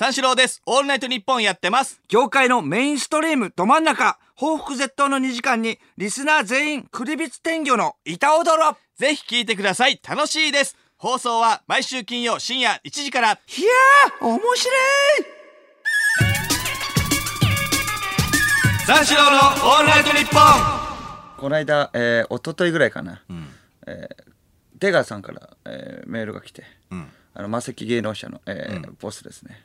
三四郎です。オールナイトニッポンやってます。業界のメインストリームど真ん中報復絶倒の2時間にリスナー全員クリビツ天魚の板踊ろぜひ聞いてください。楽しいです。放送は毎週金曜深夜1時から。いやー面白い三四郎のオールナイトニッポンこの間、えー、一昨日ぐらいかな、えー出川さんから、えーメールが来て、あの魔石芸能者の、えーボスですね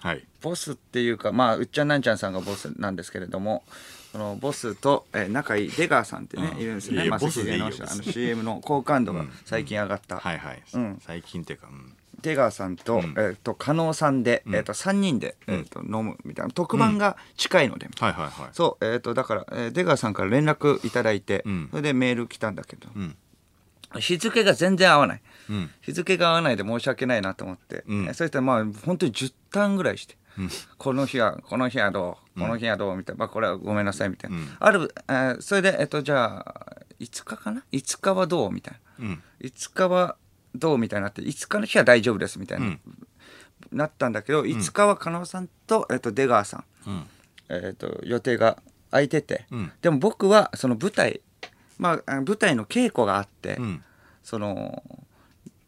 はい。ボスっていうかまあうっちゃんなんちゃんさんがボスなんですけれどもそのボスと、えー仲いい出川さんってね、いるんですよいやね魔石ボスでいいの CM の好感度が最近上がった、はいはい。うん。最近っていうか、うん。出川さんと,、えー、と加納さんで、えー、と3人で、えー、と飲むみたいな。特番が近いので、はいはいはい。そう、えー、とだから、えー出川さんから連絡いただいて、ん。それでメール来たんだけど、ん日付が全然合わない、ん。日付が合わないで申し訳ないなと思って、ん。えーそしたらまあ本当に10ターンぐらいして、この日はこの日はどう？この日はどう？みたいな、まあ、これはごめんなさいみたいな、ある、えーそれでえっ、とじゃあ5日かな？5日はどう？みたいな、うん。5日はどう？みたいになって5日の日は大丈夫ですみたいな、うん。なったんだけど5日は加納さんと,、えっと出川さん、うん。えっと予定が空いてて、うん。でも僕はその舞台まあ舞台の稽古があって、うん。その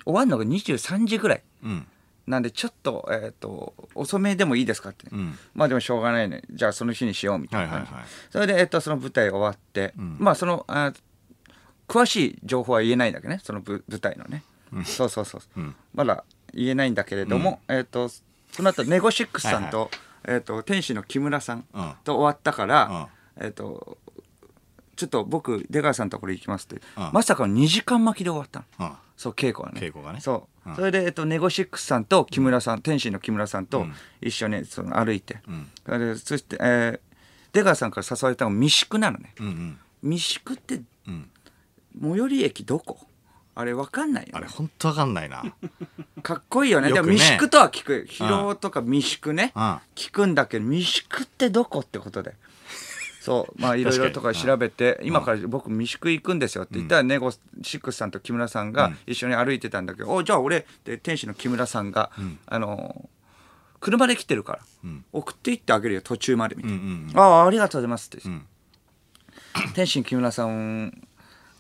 終わるのが23時ぐらい。うん。なんでちょっと,、えっと遅めでもいいですかって、うん。まあでもしょうがないね。じゃあその日にしようみたいな感じ、はいはい。はいそれで、えっとその舞台終わって、ん。まあそのあ詳しい情報は言えないんだけどね。その舞舞台のね、そうそうそう、う。ん。まだ言えないんだけれども、えっ、とその後ネゴシックスさんと,、えっ、と天使の木村さんうん。と終わったから、えっ、とちょっと僕出川さんのところ行きますって、うん。まさかの2時間巻きで終わったの。うん。そう稽古はね。稽古がね。そう、うん。それで、えっと、ネゴシックスさんと木村さん、天心の木村さんと一緒にその歩いて、ん。それでそして、えー出川さんから誘われたのが三宿なのね。三宿ってうん。最寄り駅どこ？あれわかんないよ、あれ、ね、ほんとわかんないな。かっこいいよね。でも三宿とは聞く。広尾とか三宿ね、うん。聞くんだけど三宿ってどこ？ってことでそうまあいろいろとか調べて、今から僕三宿行くんですよって言ったら、ネゴシックスさんと木村さんが一緒に歩いてたんだけど、おじゃあ俺で天使の木村さんが、あの車で来てるから、送って行ってあげるよ途中までみたいな、うんああありがとうございますって、ん。天心木村さん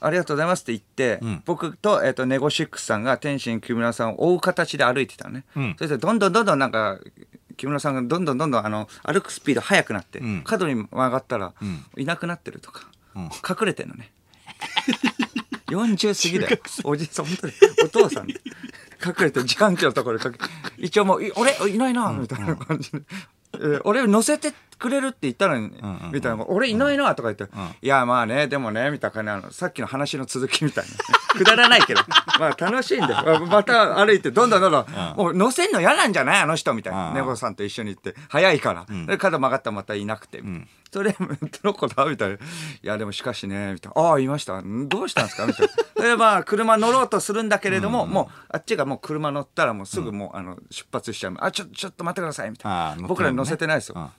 ありがとうございますって言って、ん。僕と,、えっとネゴシックスさんが天心木村さんを追う形で歩いてたのね、うん。そしてどんどんどんどんなんか木村さんがどんどんどんどんあの歩くスピード速くなって、ん。角に曲がったら、ん。いなくなってるとか、ん。隠れてんのね。40過ぎだよ。おじさん本当に。お父さんで隠れて自販機のところで一応もうい「俺いないな」みたいな感じで。えー俺乗せてくれるって言ったのに、みたいな。俺いないなとか言って、いやまあねでもねみたいなさっきの話の続きみたいな くだらないけど。まあ楽しいんでままた歩いてどんどんどんどん、もう乗せんの嫌なんじゃないあの人みたいな、うん。ネゴさんと一緒に行って。早いから、で角曲がったらまたいなくて、それどの子だみたいな「いやでもしかしね」みたいな「ああいました。んどうしたんですか?」みたいな。でまあ車乗ろうとするんだけれども、もうあっちがもう車乗ったらもうすぐもう、あの出発しちゃう。あちょちょっと待ってくださいみたいな。僕ら乗せてないですよ、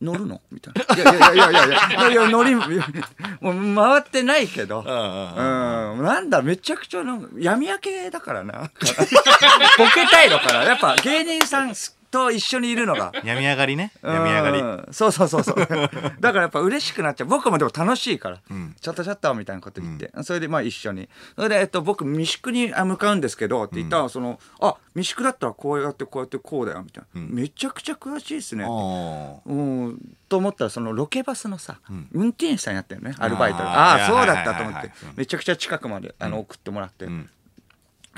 乗るの？みたいな。いやいやいやいやいやいや、乗り、もう回ってないけど。うん。なんだ、めちゃくちゃの、闇明けだからな。ボケたいのかな。やっぱ芸人さんと一緒にいるのが。病み上がりね。病み上がり。うんそうそうそうそう。だからやっぱ嬉しくなっちゃう。僕もでも楽しいから、ちょっとちょっとみたいなこと言って、それでまあ一緒に。それで、えっと、僕三宿にあ向かうんですけどって言ったら、そのあ三宿だったらこうやってこうやってこうだよみたいな、めちゃくちゃ詳しいですねうん。と思ったらそのロケバスのさ、運転手さんやったよねアルバイトであー。ああそうだったと思って。はいはいはいはいめちゃくちゃ近くまであの送ってもらって、ん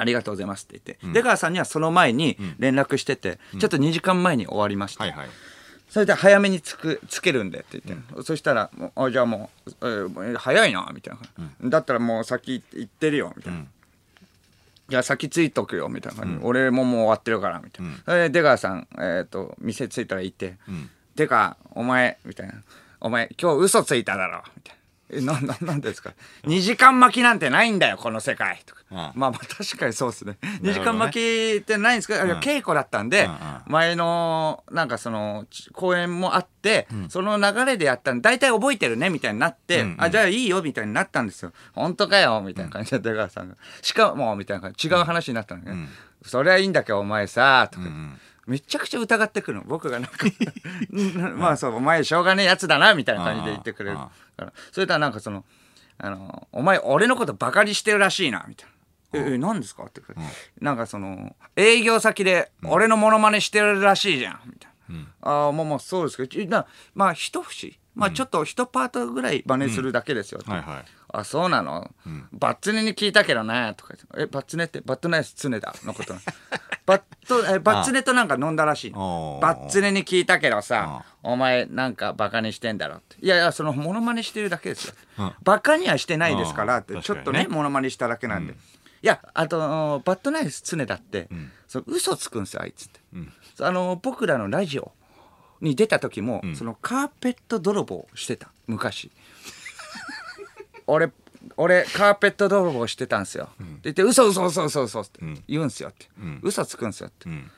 ありがとうございますって言って、出川さんにはその前に連絡してて、ちょっと2時間前に終わりました、はいはい。それで早めにつくつけるんでって言って、そしたらあじゃあもう、えー早いなみたいな、だったらもう先行ってるよみたいな、じゃあ先ついとくよみたいな感じ、俺ももう終わってるからみたいな、それで出川さん、えー、と店着いたら行って「出川お前」みたいな「お前今日嘘ついただろ」みたいな。えなな なんですか？2時間巻きなんてないんだよこの世界とか、うん。まあまあ 確かにそうですね。ね。2時間巻きってないんですけど、いや稽古だったんで、前のなんかそのち公演もあって、その流れでやったん大体覚えてるねみたいになって、あじゃあいいよみたいになったんですよ。本当かよみたいな感じで出川さん。が しかもみたいな感じ。違う話になったのね、そりゃいいんだけどお前さとか、めちゃくちゃ疑ってくるの。僕がなんかうん まあそうお前しょうがねえやつだなみたいな感じで言ってくれる。からそれとはなんかそのあの「お前俺のことバカにしてるらしいな」みたいな。え、え、何ですか？って、なんかその、営業先で俺のモノマネしてるらしいじゃん、みたいな。ああ、まあまあそうですけど、まあ一節、まあちょっと一パートぐらい真似するだけですよ。はいはいあ、そうなの、バッツネに聞いたけどね、とか言って。え、バッツネって、バットナイスツネだのこと バット、え、バッツネとなんか飲んだらしいバッツネに聞いたけどさ、お前なんかバカにしてんだろって。いやいや、そのモノマネしてるだけですよ。バカにはしてないですからって、うんちょっとね、ねモノマネしただけなんで。いや、あと、バットナイスツネだって、その嘘つくんですよ、あいつって。あの、僕らのラジオに出た時も、そのカーペット泥棒してた、昔。俺俺カーペット泥棒してたんすよ、って言って嘘嘘嘘嘘嘘って言うんすよって、嘘つくんすよって、ん。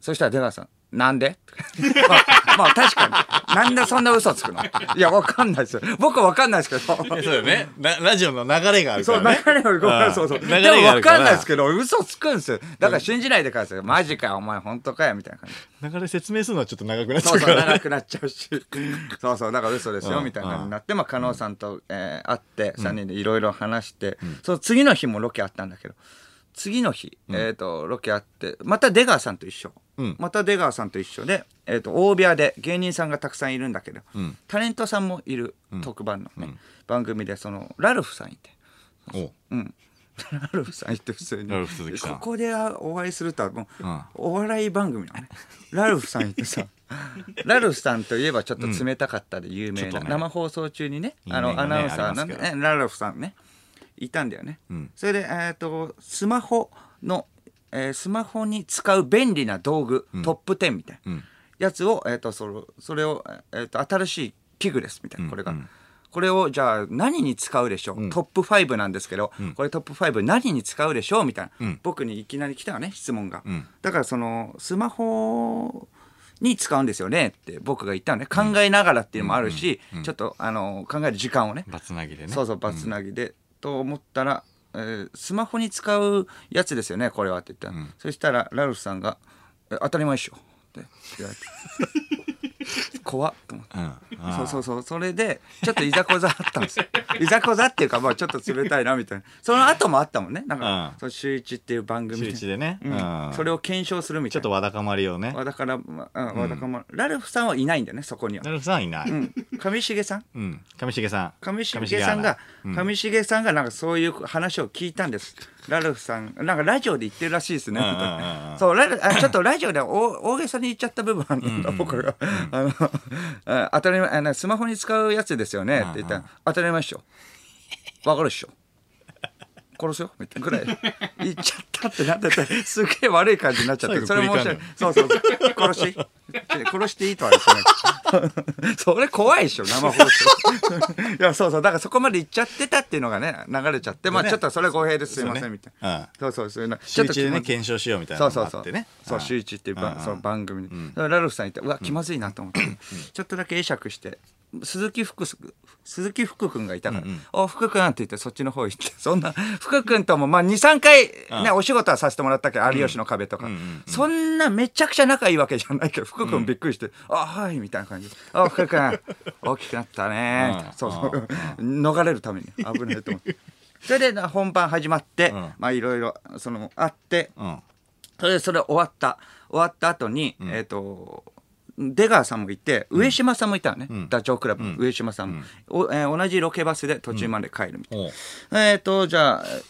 そしたら出川さん「なんで? 」まあまあ確かに。なんでそんな嘘つくの？いやわかんないですよ。僕はわかんないですけど。そうだよね。なラジオの流れがあるかそうらね流れはごめんうんそうそう。流でもわから。かんないですけど嘘つくんすよ。だから信じないでください。マジかよお前本当かよみたいな感じ。流れ説明するのはちょっと長くなっちゃそうそううから長くなっちゃうし。そうそうだから嘘ですよみたいな感じになってまあ加納さんと、えー会って3人でいろいろ話して、その次の日もロケあったんだけど次の日、えー、とロケあってまた出川さんと一緒、うん。また出川さんと一緒で、えー、と大部屋で芸人さんがたくさんいるんだけど、ん。タレントさんもいる特番のね、番組でそのラルフさんいて。おう。ん。ラルフさんいて普通に。ラルフ鈴木さん。ここでお会いするとはもう、うん。お笑い番組のね。ラルフさんいてさ。ラルフさんといえばちょっと冷たかったで有名な、ね。生放送中にねあの、アナウンサーなんでねラルフさんねいたんだよね、ん。それでえっ、とスマホの、えースマホに使う便利な道具、トップ10みたいな、ん。やつを、えー、とそれそれを、えー、と新しい器具ですみたいなこれが、うん。これをじゃあ何に使うでしょう、トップ5なんですけど、これトップ5何に使うでしょう？みたいな、ん。僕にいきなり来たのね質問が、ん。だからそのスマホに使うんですよねって僕が言ったのね。考えながらっていうのもあるし、ちょっとあの考える時間をね。バツナギでね。そうそうバツナギで、と思ったら、えースマホに使うやつですよねこれは」って言ったら、そしたらラルフさんが「え当たり前っしょ」って言われて。怖っと思って。うん。そうそうそう。それでちょっといざこざあったんですよ。いざこざっていうかまあちょっと冷たいなみたいな。その後もあったもんね。なんかうん「そう週一っていう番組で。ね。うん。うん。それを検証するみたいな。ちょっとわだかまりをね。わだから、まあ、うん。わだかまラルフさんはいないんだよねそこには。なるふさんいない。うん。上重さん？うん。上重さん。上重さんが上重さんがなんかそういう話を聞いたんです。ラルフさん。なんかラジオで言ってるらしいですね。そうラルあちょっとラジオで大大げさに言っちゃった部分あるんだ僕が。あのあ当たり前スマホに使うやつですよねって言ったら当たり前っしょ。わかるっしょ殺すよみたいなぐらい。言っちゃったってなっててすげえ悪い感じになっちゃってそれ最後申し訳ないそうそうそう。殺し。て殺していいとは言ってない。それ怖いでしょ生放送。いやそうそう。だからそこまで言っちゃってたっていうのがね流れちゃってまあねちょっとそれ語弊です。いませんね。みたいな。そうそうそういうの。ちょっと気まずい。検証しようみたいなそうそうそう。のがあ。ってねそう週一っていうばその番組に。ラルフさんいてうわ気まずいなと思って。ちょっとだけ会釈して鈴木福鈴木福君がいたから「お福君」って言ってそっちの方行って そんな福君ともまあ23回ねお仕事はさせてもらったけど有吉の壁とか。そんなめちゃくちゃ仲いいわけじゃないけど福君びっくりして「あはい」みたいな感じで「あ福君 大きくなったね」みたいなそう。そう逃れるために危ないと思って。それで本番始まって、ん。まあいろいろそのあってうん。それでそれ終わった終わった後に、えっ、と出川さんもいて上島さんもいたのね、ダチョウ倶楽部。の上島さん。も、おえー同じロケバスで途中まで帰るみたいな、おうえっ、とじゃあえー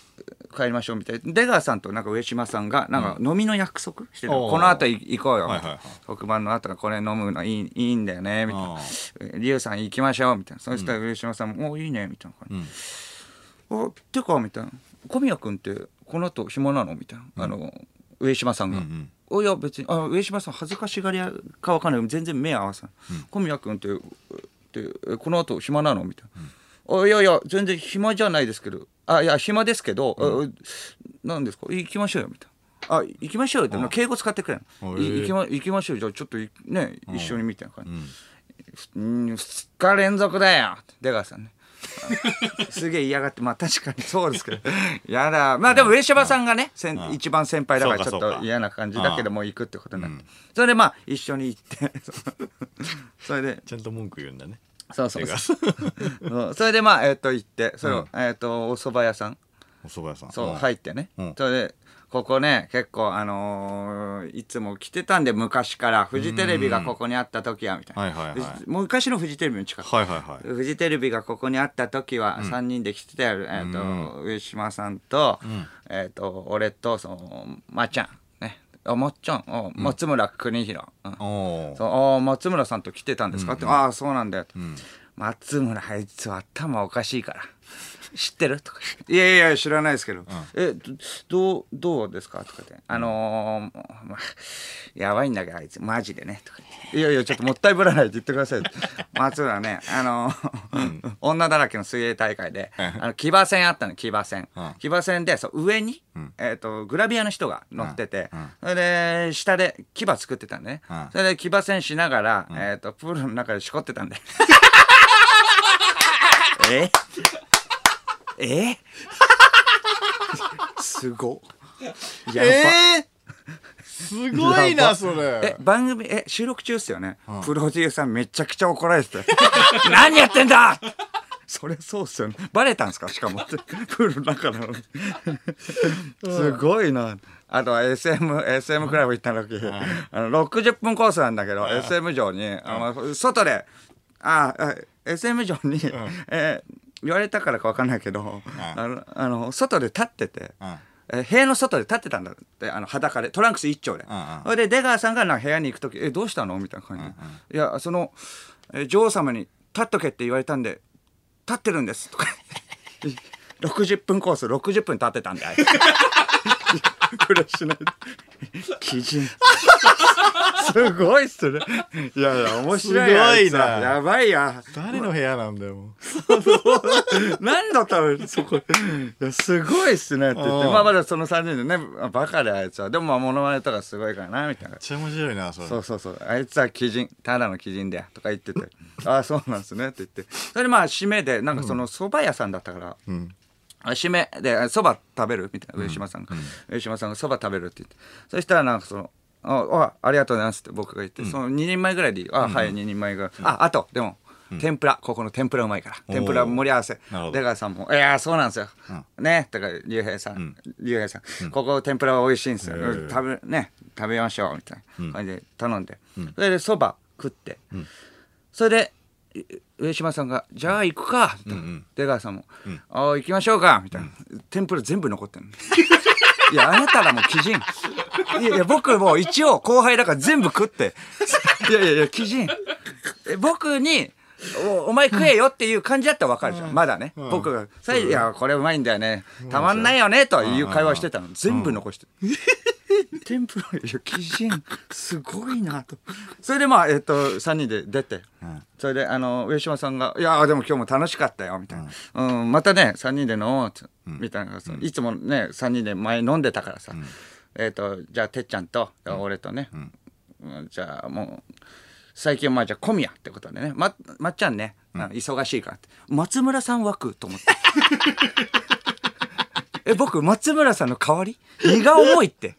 帰りましょうみたいな。出川さんとなんか上島さんがなんか飲みの約束してうこの後い行こうよ、はいはいはい。特番の後がこれ飲むのいいいいんだよねみたいな「リュウさん行きましょう」みたいな。そしたら上島さんも「おいいね」みたいな感じ、あてかみたいな。小宮君ってこの後暇なの？みたいな、あの上島さんが。おいや別にあ上島さん恥ずかしがり屋かわかんない。全然目合わせない、小宮君ってってえこの後暇なの？みたいな、あいやいや全然暇じゃないですけど。あいや暇ですけど、あなんですか？行きましょうよ。みたいな。あ行きましょうよって敬語使ってくれ行きま行きましょうじゃあちょっといね一緒にみたいな感じ、うん、2日連続だよ。って出川さんね すげえ嫌がってまあ確かにそうですけど。やだ。まあでも上島さんがね、うん。一番先輩だからちょっと嫌な感じだけどもう行くってことになって、それでまあ一緒に行って。それで。ちゃんと文句言うんだね。そうそう手そが。うそれでまあえっ、と行ってそれを、うん。えっ、とお蕎麦屋さん。お蕎麦屋さん。そう、ん。入ってね、うん。それでここね結構あのーいつも来てたんで昔からフジテレビがここにあった時はみたいな、はいはいはい。昔のフジテレビの近く、はいはいはい。フジテレビがここにあった時は3人で来てたよ、えーと上島さんと,、えー、と俺とそのまっちゃんね。あまっちゃん？お松村邦弘、うん。おおそう松村さんと来てたんですか？って、ああそうなんだよ、松村あいつは頭おかしいから知ってる？とか。いやいや知らないですけど、えどどうどうですか？とかって。あのーまあ、やばいんだけどあいつ。マジでね。とか言って。いやいやちょっともったいぶらないで言ってください 松村ねあのー女だらけの水泳大会で、あの騎馬戦あったの騎馬戦、うん。騎馬戦でそう上に、えー、とグラビアの人が乗ってて、それで下で騎馬作ってたんでね、うん。それで騎馬戦しながら、えー、とプールの中でしこってたんで え？え？すご。やば、えー、すごいなそえれ番組え収録中っすよね、プロデューサーめちゃくちゃ怒られてて。何やってんだ？それそうっすよね。バレたんですか？しかも。プールの中なのにすごいな。あとは SM, SM クラブ行った時、あの60分コースなんだけど、SM 場にあの外で。ああ SM 場に、えー言われたからか分かんないけど、あのあの外で立ってて、うん。えー部屋の外で立ってたんだってあの裸でトランクス一丁で、それで出川さんがなんか部屋に行く時「えどうしたの?」みたいな感じで「いやその、えー女王様に立っとけって言われたんで立ってるんです」とか。60分コース60分立ってたんであいつ。これしない。で基準 すごいっすね。いやいや面白いすごいな。あつは。やばいや。誰の部屋なんだよも 何のためにそこ？いやすごいっすねって言って。うん。まあまだその3人でねバカであいつは。でもまあモノマネとかすごいからなみたいな。めっちゃ面白いなそれ。そうそうそう。あいつは鬼人ただの鬼人だよとか言ってて。ああそうなんですねって言って。それでまあ締めでなんかその蕎麦屋さんだったから、ん。あ締めで「蕎麦食べる?」みたいな。上島さんが、上島さんが「蕎麦食べる?」って言って。そしたらなんかその「ああありがとうございます」って僕が言って、その2人前ぐらいでいい。あ、はい2人前ぐらい、ああとでも天ぷらここの天ぷらうまいから。天ぷら盛り合わせ。出川さんも「いやそうなんですよ、ね」とか竜兵さん。竜兵さん、ここ天ぷらは美味しいんですよ、食べね食べましょうみたいな感じで頼んで、それでそば食って、それでい上島さんが「じゃあ行くか」出川さんも「ああ行きましょうか」みたいな、天ぷら全部残ってるいやあなたらもう鬼人。いやいや僕も一応後輩だから全部食って。いやいやいや鬼人。僕におお前食えよっていう感じだったら分かるじゃん、まだね、僕が「さいやこれうまいんだよね。たまんないよね」という会話してたの。全部残して。天ぷらいや鬼人すごいなと。それでまあえっ、と3人で出て、それであの上島さんが「いやでも今日も楽しかったよ」みたいな「うん、またね3人で飲もう」みたいなさ、いつもね3人で前飲んでたからさ、えっ、とじゃあてっちゃんと俺とね、うんじゃあもう最近まあじゃあ小宮ってことでね。ままっちゃんね、あの忙しいからって。松村さん枠と思って え僕松村さんの代わり？荷が重いって。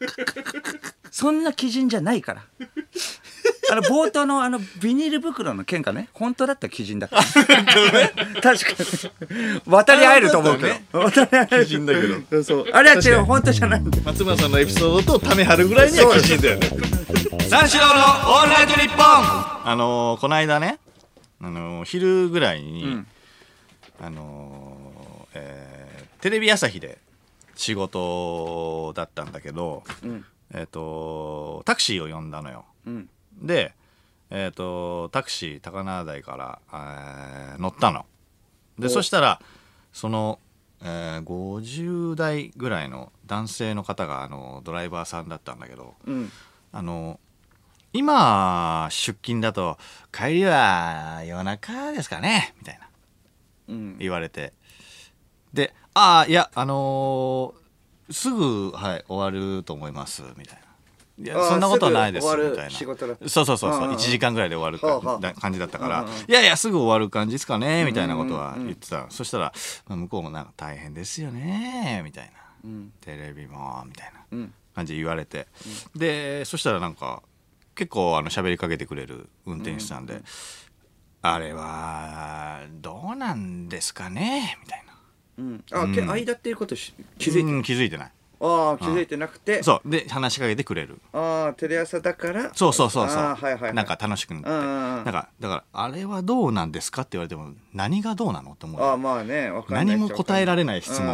そんな基準じゃないからあの冒頭のあのビニール袋の喧嘩ね？本当だったら基準だった。確かに。渡り合えると思うけど、渡り合える基準だけど。そう。あれは違う。本当じゃない松村さんのエピソードとためはるぐらいには基準だよね三四郎のオールナイトニッポン。あのー、この間ねあのー、昼ぐらいに、ん。あのーえーテレビ朝日で仕事だったんだけど、ん。えっ、とタクシーを呼んだのよ。うんでえっ、とタクシー高輪台から、えー乗ったの。でお。そしたらその、えー50代ぐらいの男性の方があのドライバーさんだったんだけどうん。あの今出勤だと帰りは夜中ですかねみたいな。うん。言われて。で「ああいやあのーすぐ、はい、終わると思います」みたいないやそんなことはないですみたいな。そうそうそうそう。うんうん1時間ぐらいで終わる感じだったから。いやいやすぐ終わる感じですかねみたいなことは言ってた。そしたらまあ向こうもなんか大変ですよねみたいな。うん。テレビもみたいなうん。感じで言われて。でそしたらなんか結構あの喋りかけてくれる運転手さんであれはどうなんですかねみたいな。うん。あけうん。間っていうことし気づ気づいてないああ気づいてなくて。そう。で話しかけてくれる。ああテレ朝だから。そうそうそうそう、はいはいはい。なんか楽しくなって、うんうんうん。なんかだからあれはどうなんですかって言われても何がどうなのって思うああまあねわかんない。何も答えられない質問、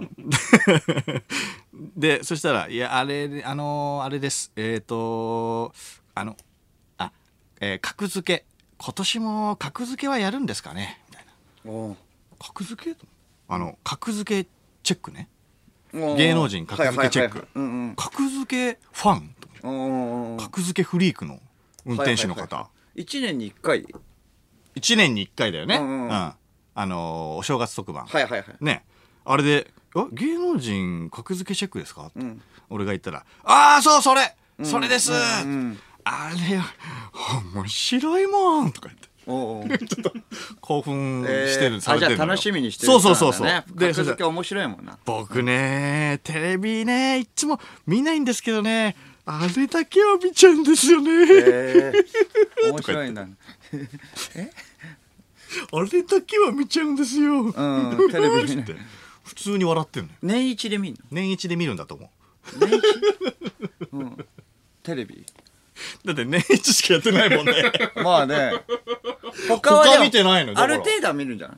問 でそしたら「いやあれあのーあれです。えっ、とあのあ、えー格付け。今年も格付けはやるんですかね?」みたいな。お格付け？あの格付けチェックね。ー芸能人格付けチェック。格付けファン？格付けフリークの運転手の方、はいはいはい。一年に一回。1年に1回だよね、うんうんあのーお正月特番、はいはいはい。ね。あれで「あ芸能人格付けチェックですか?」って、うん。俺が言ったら「ああそうそれ、それです、うんあれ面白いもん」とか言っておうおう。興奮してる、されてるじゃあ楽しみにしてるそうそうそうそう、ねでそしたら格付け面白いもんな。僕ねテレビねいつも見ないんですけどねあれだけは見ちゃうんですよね、ええ面白いんだ あれだけは見ちゃうんですよ、うんテレビ見 普通に笑ってんのよ。年一で見んの？年一で見るんだと思う。年一？うん。テレビ？だって年一しかやってないもんね。まあね。他はでも他見てないのだからある程度は見るんじゃない？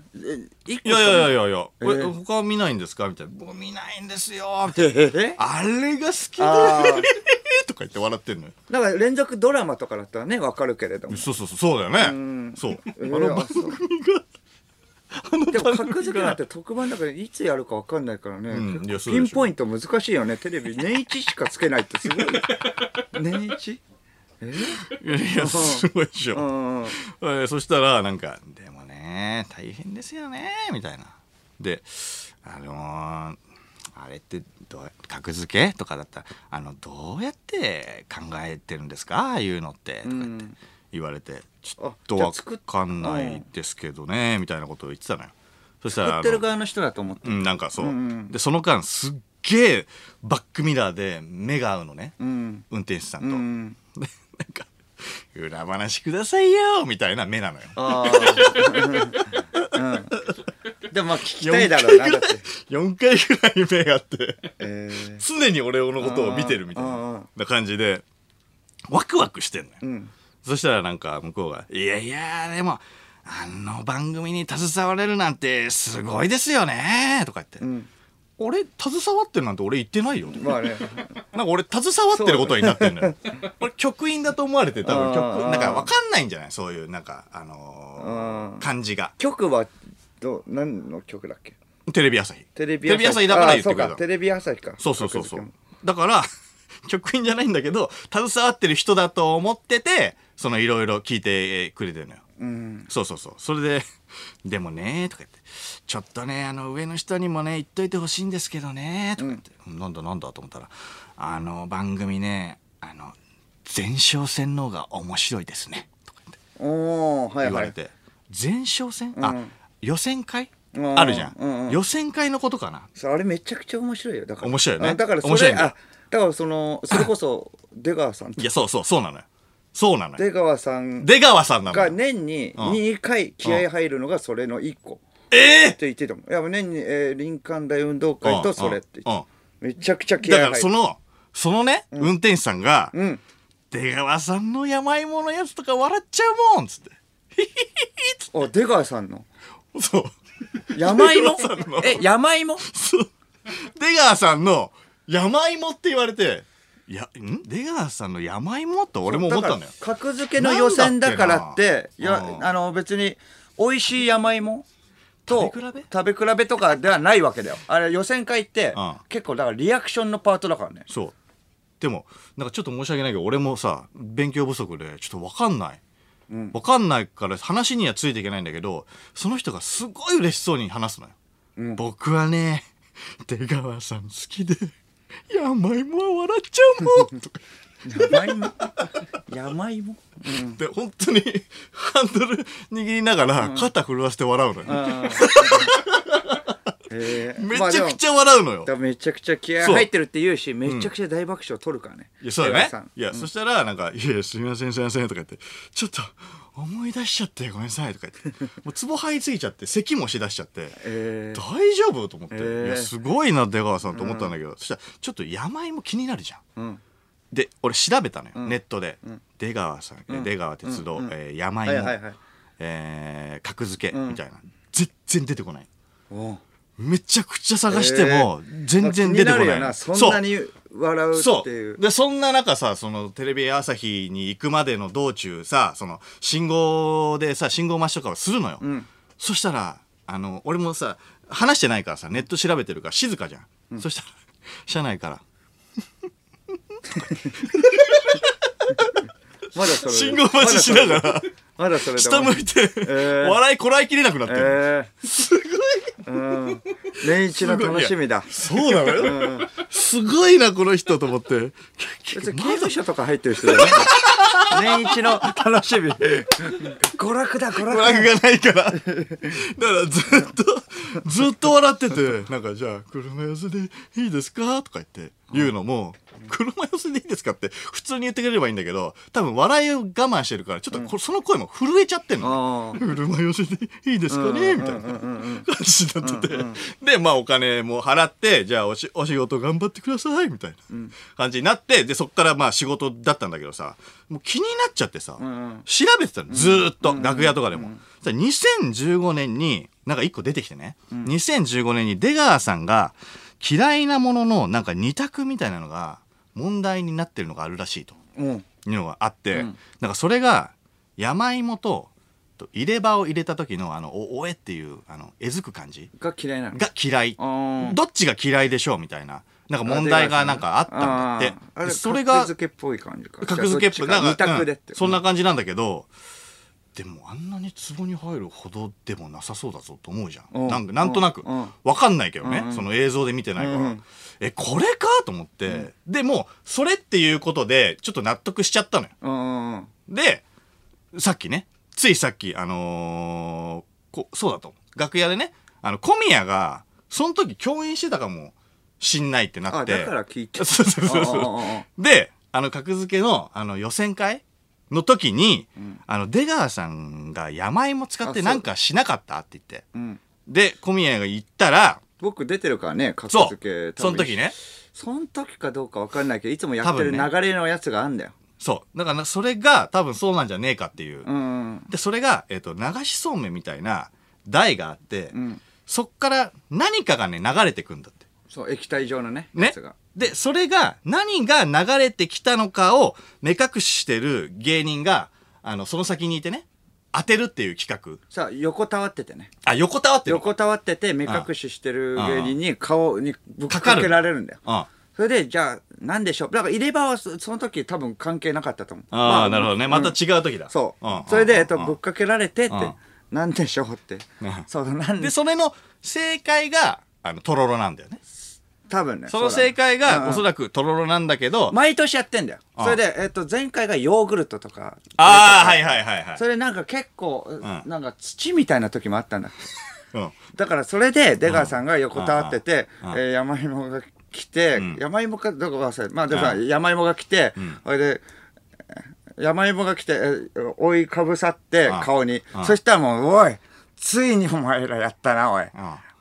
え一個いやい？やいやいやいや、え。ーえ他見ないんですか？みたいな。僕見ないんですよ。みたいな。えあれが好きで。とか言って笑ってんのよ。だから連続ドラマとかだったらねわかるけれども。そうそうそう。そうだよね。ん。そう、えーあの番あそう。組が。あのでも番組格付けなんがて特番だからいつやるかわかんないからね、うん結構いやそうでしょ。ピンポイント難しいよね。テレビ年一しかつけないってすごい。年一？え？いやいやすごいでしょ、うんうんえーそしたらなんか「でもね大変ですよね」みたいな。であのーあれってどう格付けとかだったらあのどうやって考えてるんですか？ああいうのってとか言ってうん。言われてちょあっとわじゃあ作っかんないですけどねみたいなことを言ってたのよ。そしたら作あのってる側の人だと思ってうんなんかそう、うんうん。でその間すっげえバックミラーで目が合うのね。うん。運転手さんと、うんで なんか「裏話くださいよ」みたいな目なのよ。ああうん。でもまあ聞きたいだろうなだって。4回ぐらい目があってえー。常に俺のことを見てるみたいうんうんなな感じでワクワクしてんのよ、うん。そしたらなんか向こうが「いやいやでもあの番組に携われるなんてすごいですよね」とか言って「うん俺携わってるなんて俺言ってないよ」まあね。なんか俺携わってることになってんのよ。俺局員だと思われて多分あ局ーなんか分かんないんじゃない？そういうなんかあのーうん。感じが。局はど何の局だっけ？テレビ朝日。テレビ朝日。だから言ってくれたあそうか。テレビ朝日か。そうそうそうそう。だから 局員じゃないんだけど携わってる人だと思っててそのいろいろ聞いてくれてるのよ。けうん。そうそうそう。それで「でもね」とか言って「ちょっとねあの上の人にもね言っといてほしいんですけどね」とか言って「なんだなんだ?」と思ったら「あの番組ねあの前哨戦の方が面白いですね」とか言って。おおはいはい。言われて「前哨戦？あうん。予選会？うん。あるじゃうんうん。ん予選会のことかな？あれめちゃくちゃ面白いよ。だから。面白いよね。あだからそ面白いんだれあだからそのそれこそ出川さんいやそうそうそうなのよそうなのよ。出川さん出川さんなのがよ年にうん。2回気合入るのがそれの1個。ってええ言ってたもん。いや年に、えー、林間大運動会とそれって言ってうんめちゃくちゃ気だか合入る。らそのそのね、運転手さんが、うん。出川さんの山芋のやつとか笑っちゃうもんっつって。お出川さんの？そう。山芋？出川さんの。え山芋？そう。出川さんの山芋って言われていやん？出川さんの山芋？って俺も思ったのよ。だから格付けの予選だからっていやうん。あの別に美味しい山芋？と食べ比べ？食べ比べとかではないわけだよ。あれ予選会ってうん。結構だからリアクションのパートだからね。そう。でもなんかちょっと申し訳ないけど俺もさ勉強不足でちょっと分かんない、うん。分かんないから話にはついていけないんだけどその人がすごい嬉しそうに話すのよ、うん。僕はね出川さん好きで山芋は笑っちゃうもん。とか山芋山芋うん。で本当にハンドル握りながら肩震わせて笑うのよ、あーへーめちゃくちゃ笑うのよ、だからめちゃくちゃ気合入ってるって言うしめちゃくちゃ大爆笑取るからね、いやそうだね。出川さん。いや、そしたらなんか「いやいやすみませんすみません」とか言って「ちょっと思い出しちゃってごめんなさい」とか言ってもうツボ這いついちゃって咳もしだしちゃってえー大丈夫と思って、いやすごいな出川さんと思ったんだけど、そしたらちょっと山芋気になるじゃんうんで俺調べたのよ、んネットで、ん出川さん、え出川鉄道、うんうんえー山芋、はいはいはいえー格付けうんみたいな、全然出てこないおめちゃくちゃ探しても全然出てこない,、まあ気になそんなに笑うそっていう。う。でそんな中さそのテレビ朝日に行くまでの道中さその信号でさ信号待ちとかをするのよ、うん。そしたらあの俺もさ話してないからさネット調べてるから静かじゃん、そしたら車内から。まだ信号待ちしながらまだそれで下向いて、ー。笑いこらえきれなくなってる、えー、すごい、うん、年一の楽しみだ。そうなのよ、すごいなこの人と思って。別に刑務所とか入ってる人じゃない。年一の楽しみ。娯楽だ娯娯楽だ。楽がないから。だからずっとずっと笑っててなんかじゃあ車寄せでいいですか？とか言って言うのも、車寄せでいいですかって普通に言ってくれればいいんだけど多分笑いを我慢してるからちょっとこその声も震えちゃってんの、あ車寄せでいいですかね？みたいな感じになってて、でまあお金も払ってじゃあおしお仕事頑張ってくださいみたいな感じになってでそっからまあ仕事だったんだけどさもう気になっちゃってさ、ん調べてたのずーっと、楽屋とかでも、そしたら2015年になんか一個出てきてね、2015年に出川さんが嫌いなもののなんか二択みたいなのが問題になってるのがあるらしいと。うん。いうのがあって、うん。なんかそれが山芋とと入れ歯を入れた時のあのおおえっていうあのえずく感じ。が嫌いなの？が嫌い。どっちが嫌いでしょうみたいななんか問題がなんかあったんだって。それが格付けっぽい感じか。格付けっぽい。なんかうん。そんな感じなんだけど、でもあんなに壺に入るほどでもなさそうだぞと思うじゃうん。んなんかなんとなく。うん。わかんないけどね、うんうん。その映像で見てないから、うんうん。えこれかと思って、でもそれっていうことでちょっと納得しちゃったのよ。うんうんでさっきねついさっきあのーこそうだと。楽屋でねあの小宮がその時共演してたかもしんないってなって。あだから聞いて そうそうそうそう。であの格付けのあの予選会の時に、ん。あの出川さんが山芋使ってなんかしなかったって言って。うん。で小宮が言ったら僕出てるからね格付けその時ね。その時かどうかわかんないけどいつもやってる流れのやつがあんだよ。そう。だからそれが多分そうなんじゃねえかっていう、うん。でそれが、えっと流しそうめんみたいな台があって、うん。そっから何かがね流れてくんだって。そう液体状のねやね。で、それが何が流れてきたのかを目隠ししてる芸人が、あの、その先にいてね、当てるっていう企画。さあ横たわっててね。あ、横たわってる。横たわってて目隠ししてる芸人に顔にぶっかけられるんだよ。うん。それでじゃあ何でしょう？だから入れ歯はそその時多分関係なかったと思う。ああ、なるほどね。またうん違う時だ。そう、ん。それで、えっと、うん。ぶっかけられてって、うん。なんでしょうって、うん。そうなんで、でそれの正解が、あの、とろろなんだよね。多分ねその正解が、おそららくとろろなんだけど、毎年やってんだよ。うんそれで、えっと、前回がヨーグルトとかああ、はいはいはいはい。それなんか結構、ん。なんか土みたいな時もあったんだ。だからそれで出川さんが横たわってて、うん。えー山芋が来て、ん。山芋かどこか忘れた。まあでも山芋が来て、ん。それでえー山芋が来て、えー覆いかぶさってうん。顔に、うん。そしたらもう「おいついにお前らやったなおい、ん。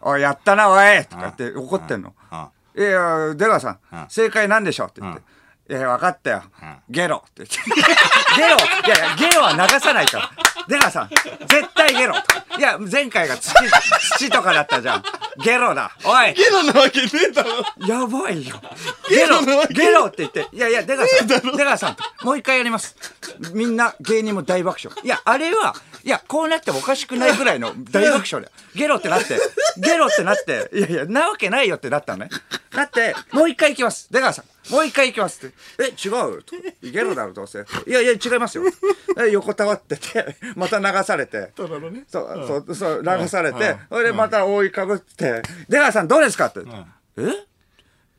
おいやったなおい」とかって怒ってんの。うん。いや出川さん、うん正解なんでしょうって言って。いや、分かったよ。うんゲロって言って。ゲロいやいや、ゲロは流さないから。出川さん、絶対ゲロいや、前回が土、土とかだったじゃん。ゲロだ。おいゲロなわけねえだろ。やばいよ。ゲロゲロって言って。いやいや、出川さん、出川さん、もう一回やります。みんな、芸人も大爆笑。いや、あれは、いや、こうなってもおかしくないぐらいの大爆笑だよ。ゲロってなって、ゲロってなって、いやいや、なわけないよってなったのね。だって、もう一回行きます。出川さん、もう一回行きますって。え、違う？と。ゲロだろ、どうせ。いやいや、違いますよ。え横たわってて、また流されて。とろろね。そう、そう、そう、流されてうん、それでまた覆いかぶって、出川さんどうですかって。ん。え？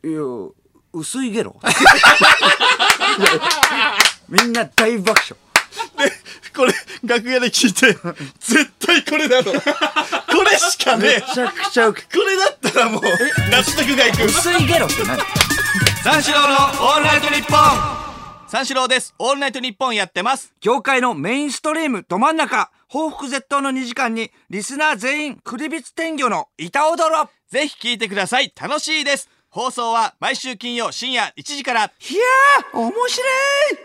いや、薄いゲロ。みんな大爆笑。でこれ楽屋で聞いて絶対これだろ。これしかねえ。めちゃくちゃこれだったらもう納得がいく。薄いゲロって何？三四郎のオールナイトニッポン。三四郎です。オールナイトニッポンやってます。業界のメインストリームど真ん中。報復絶倒の2時間にリスナー全員クリビツ天魚の板踊ろ。ぜひ聞いてください。楽しいです。放送は毎週金曜深夜1時から。いやー面白い